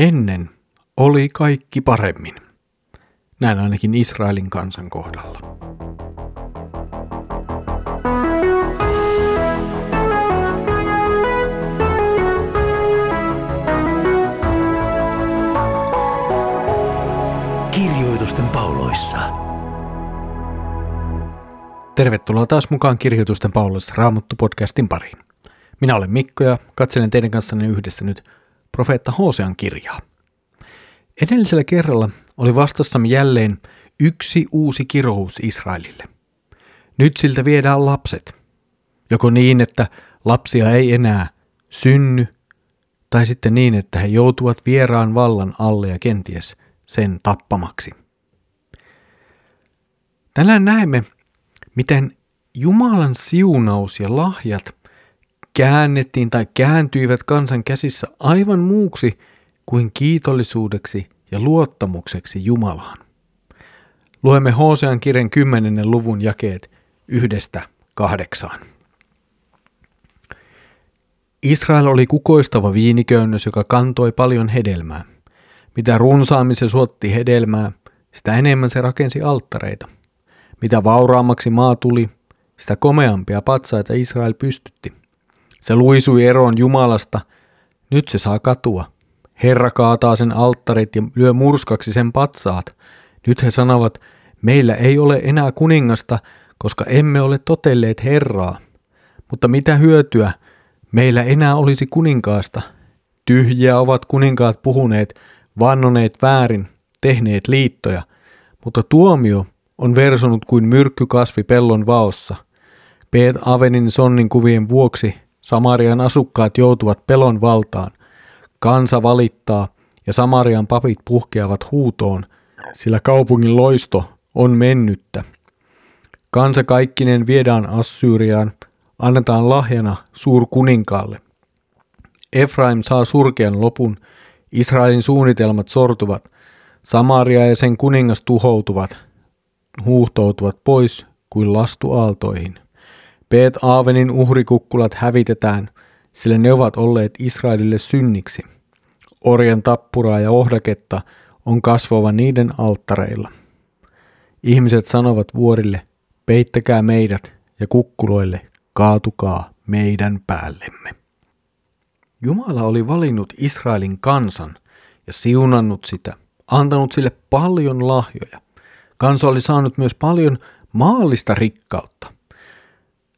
Ennen oli kaikki paremmin. Näin ainakin Israelin kansan kohdalla. Kirjoitusten pauloissa. Tervetuloa taas mukaan Kirjoitusten pauloissa Raamattu-podcastin pariin. Minä olen Mikko ja katselen teidän kanssanne yhdessä nyt profeetta Hosean kirjaa. Edellisellä kerralla oli vastassamme jälleen yksi uusi kirous Israelille. Nyt siltä viedään lapset. Joko niin, että lapsia ei enää synny, tai sitten niin, että he joutuvat vieraan vallan alle ja kenties sen tappamaksi. Tänään näemme, miten Jumalan siunaus ja lahjat käännettiin tai kääntyivät kansan käsissä aivan muuksi kuin kiitollisuudeksi ja luottamukseksi Jumalaan. Luemme Hosean kirjan 10. luvun jakeet yhdestä kahdeksaan. Israel oli kukoistava viiniköynnös, joka kantoi paljon hedelmää. Mitä runsaammin se suotti hedelmää, sitä enemmän se rakensi alttareita. Mitä vauraammaksi maa tuli, sitä komeampia patsaita Israel pystytti. Se luisui eroon Jumalasta, nyt se saa katua. Herra kaataa sen alttarit ja lyö murskaksi sen patsaat. Nyt he sanovat, meillä ei ole enää kuningasta, koska emme ole totelleet Herraa. Mutta mitä hyötyä, meillä enää olisi kuninkaasta. Tyhjiä ovat kuninkaat puhuneet, vannoneet väärin, tehneet liittoja, mutta tuomio on versonut kuin myrkkykasvi pellon vaossa. Peet Avenin sonnin kuvien vuoksi Samarian asukkaat joutuvat pelon valtaan. Kansa valittaa ja Samarian papit puhkeavat huutoon, sillä kaupungin loisto on mennyttä. Kansa kaikkinen viedään Assyriaan, annetaan lahjana suurkuninkaalle. Efraim saa surkean lopun, Israelin suunnitelmat sortuvat, Samaria ja sen kuningas tuhoutuvat, huuhtoutuvat pois kuin lastu aaltoihin. Peet Aavenin uhrikukkulat hävitetään, sillä ne ovat olleet Israelille synniksi. Orjan tappuraa ja ohdaketta on kasvava niiden alttareilla. Ihmiset sanovat vuorille, peittäkää meidät, ja kukkuloille, kaatukaa meidän päällemme. Jumala oli valinnut Israelin kansan ja siunannut sitä, antanut sille paljon lahjoja. Kansa oli saanut myös paljon maallista rikkautta –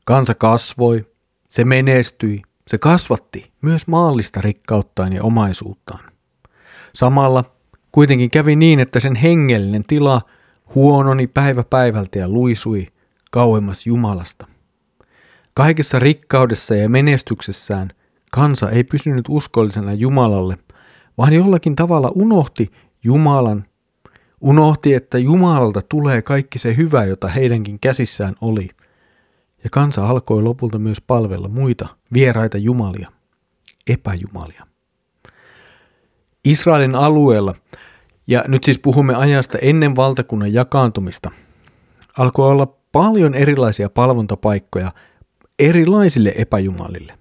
Kansa kasvoi, se menestyi, se kasvatti myös maallista rikkauttaan ja omaisuuttaan. Samalla kuitenkin kävi niin, että sen hengellinen tila huononi päivä päivältä ja luisui kauemmas Jumalasta. Kaikessa rikkaudessa ja menestyksessään kansa ei pysynyt uskollisena Jumalalle, vaan jollakin tavalla unohti Jumalan, unohti, että Jumalalta tulee kaikki se hyvä, jota heidänkin käsissään oli – ja kansa alkoi lopulta myös palvella muita vieraita jumalia, epäjumalia. Israelin alueella, ja nyt siis puhumme ajasta ennen valtakunnan jakaantumista, alkoi olla paljon erilaisia palvontapaikkoja erilaisille epäjumalille.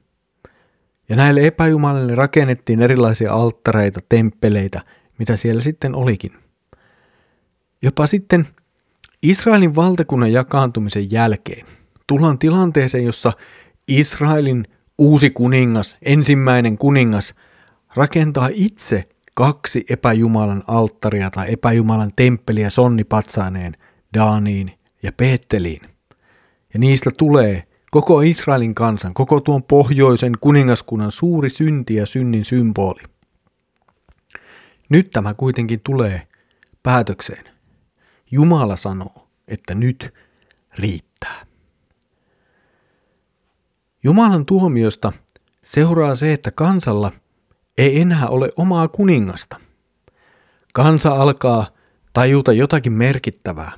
Ja näille epäjumalille rakennettiin erilaisia alttareita, temppeleitä, mitä siellä sitten olikin. Jopa sitten Israelin valtakunnan jakaantumisen jälkeen – tullaan tilanteeseen, jossa Israelin uusi kuningas, ensimmäinen kuningas, rakentaa itse kaksi epäjumalan alttaria tai epäjumalan temppeliä sonnipatsaaneen Daaniin ja Peetteliin. Ja niistä tulee koko Israelin kansan, koko tuon pohjoisen kuningaskunnan suuri synti ja synnin symboli. Nyt tämä kuitenkin tulee päätökseen. Jumala sanoo, että nyt riittää. Jumalan tuomiosta seuraa se, että kansalla ei enää ole omaa kuningasta. Kansa alkaa tajuta jotakin merkittävää.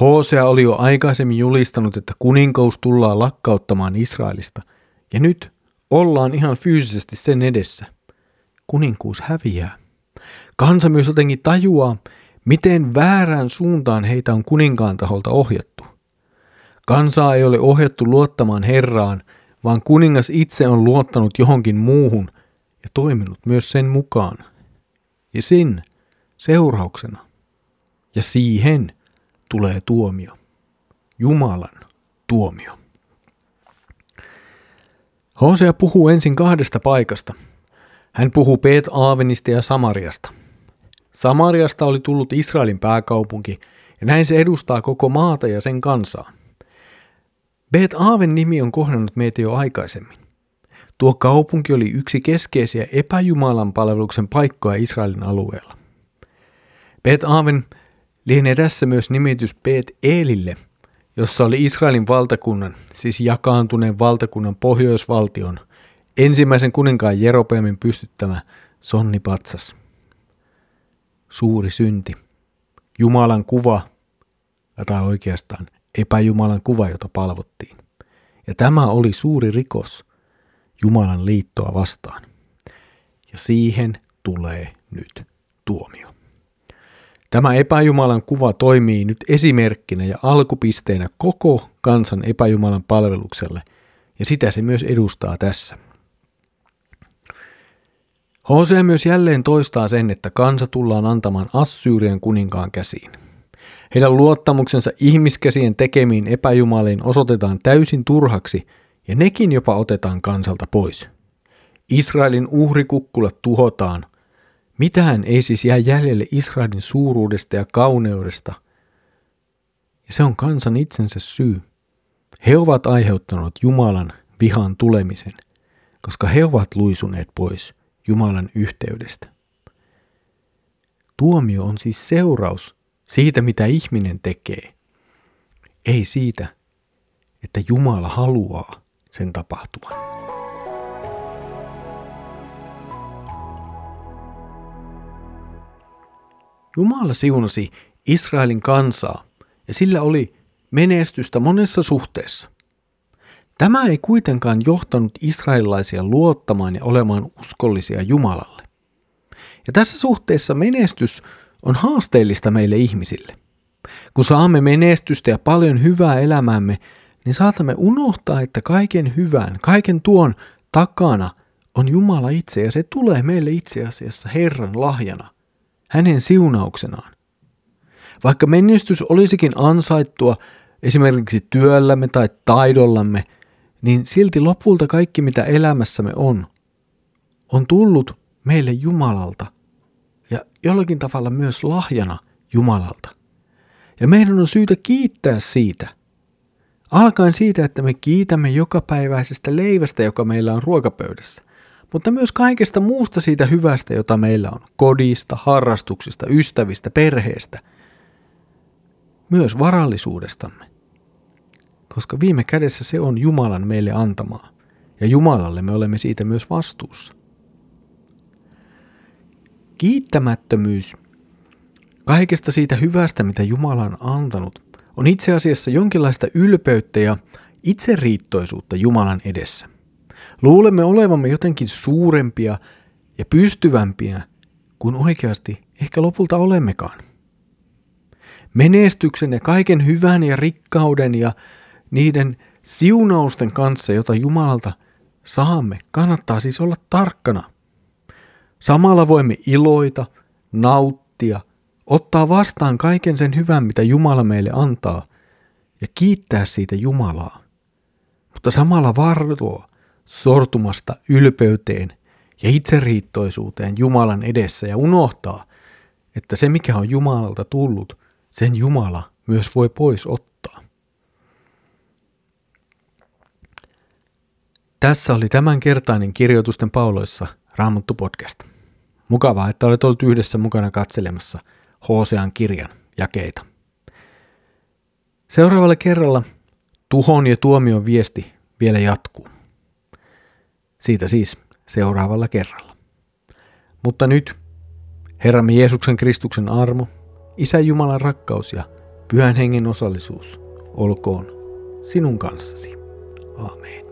Hosea oli jo aikaisemmin julistanut, että kuninkous tullaan lakkauttamaan Israelista, ja nyt ollaan ihan fyysisesti sen edessä. Kuninkuus häviää. Kansa myös jotenkin tajuaa, miten väärään suuntaan heitä on kuninkaan taholta ohjattu. Kansaa ei ole ohjattu luottamaan Herraan, vaan kuningas itse on luottanut johonkin muuhun ja toiminut myös sen mukaan. ja sen seurauksena. Ja siihen tulee tuomio. Jumalan tuomio. Hosea puhuu ensin kahdesta paikasta. Hän puhuu Peet Aavenista ja Samariasta. Samariasta oli tullut Israelin pääkaupunki, ja näin se edustaa koko maata ja sen kansaa. Beet Aaven nimi on kohdannut meitä jo aikaisemmin. Tuo kaupunki oli yksi keskeisiä epäjumalan palveluksen paikkoja Israelin alueella. Beet Aaven lienee tässä myös nimitys Beet Eelille, jossa oli Israelin valtakunnan, siis jakaantuneen valtakunnan pohjoisvaltion, ensimmäisen kuninkaan Jeropeamin pystyttämä sonnipatsas. Suuri synti. Jumalan kuva, tai oikeastaan epäjumalan kuva, jota palvottiin. Ja tämä oli suuri rikos Jumalan liittoa vastaan. Ja siihen tulee nyt tuomio. Tämä epäjumalan kuva toimii nyt esimerkkinä ja alkupisteenä koko kansan epäjumalan palvelukselle, ja sitä se myös edustaa tässä. Hosea myös jälleen toistaa sen, että kansa tullaan antamaan Assyrian kuninkaan käsiin. Heidän luottamuksensa ihmiskäsien tekemiin epäjumaliin osoitetaan täysin turhaksi ja nekin jopa otetaan kansalta pois. Israelin uhrikukkulat tuhotaan. Mitään ei siis jää jäljelle Israelin suuruudesta ja kauneudesta. Ja se on kansan itsensä syy. He ovat aiheuttaneet Jumalan vihan tulemisen, koska he ovat luisuneet pois Jumalan yhteydestä. Tuomio on siis seuraus siitä, mitä ihminen tekee, ei siitä, että Jumala haluaa sen tapahtuvan. Jumala siunasi Israelin kansaa ja sillä oli menestystä monessa suhteessa. Tämä ei kuitenkaan johtanut israelilaisia luottamaan ja olemaan uskollisia Jumalalle. Ja tässä suhteessa menestys on haasteellista meille ihmisille. Kun saamme menestystä ja paljon hyvää elämäämme, niin saatamme unohtaa, että kaiken hyvän, kaiken tuon takana on Jumala itse ja se tulee meille itse asiassa Herran lahjana, hänen siunauksenaan. Vaikka menestys olisikin ansaittua esimerkiksi työllämme tai taidollamme, niin silti lopulta kaikki mitä elämässämme on, on tullut meille Jumalalta ja jollakin tavalla myös lahjana Jumalalta. Ja meidän on syytä kiittää siitä. Alkaen siitä, että me kiitämme jokapäiväisestä leivästä, joka meillä on ruokapöydässä, mutta myös kaikesta muusta siitä hyvästä, jota meillä on kodista, harrastuksista, ystävistä, perheestä, myös varallisuudestamme. Koska viime kädessä se on Jumalan meille antamaa, ja Jumalalle me olemme siitä myös vastuussa. Kiittämättömyys kaikesta siitä hyvästä, mitä Jumala on antanut, on itse asiassa jonkinlaista ylpeyttä ja itseriittoisuutta Jumalan edessä. Luulemme olevamme jotenkin suurempia ja pystyvämpiä kuin oikeasti ehkä lopulta olemmekaan. Menestyksen ja kaiken hyvän ja rikkauden ja niiden siunausten kanssa, jota Jumalalta saamme, kannattaa siis olla tarkkana – Samalla voimme iloita, nauttia, ottaa vastaan kaiken sen hyvän, mitä Jumala meille antaa, ja kiittää siitä Jumalaa. Mutta samalla varoa sortumasta ylpeyteen ja itseriittoisuuteen Jumalan edessä ja unohtaa, että se mikä on Jumalalta tullut, sen Jumala myös voi pois ottaa. Tässä oli tämänkertainen kirjoitusten pauloissa Raamattu podcast. Mukavaa, että olet ollut yhdessä mukana katselemassa Hosean kirjan jakeita. Seuraavalla kerralla tuhon ja tuomion viesti vielä jatkuu. Siitä siis seuraavalla kerralla. Mutta nyt Herramme Jeesuksen Kristuksen armo, Isä Jumalan rakkaus ja Pyhän Hengen osallisuus olkoon sinun kanssasi. Aamen.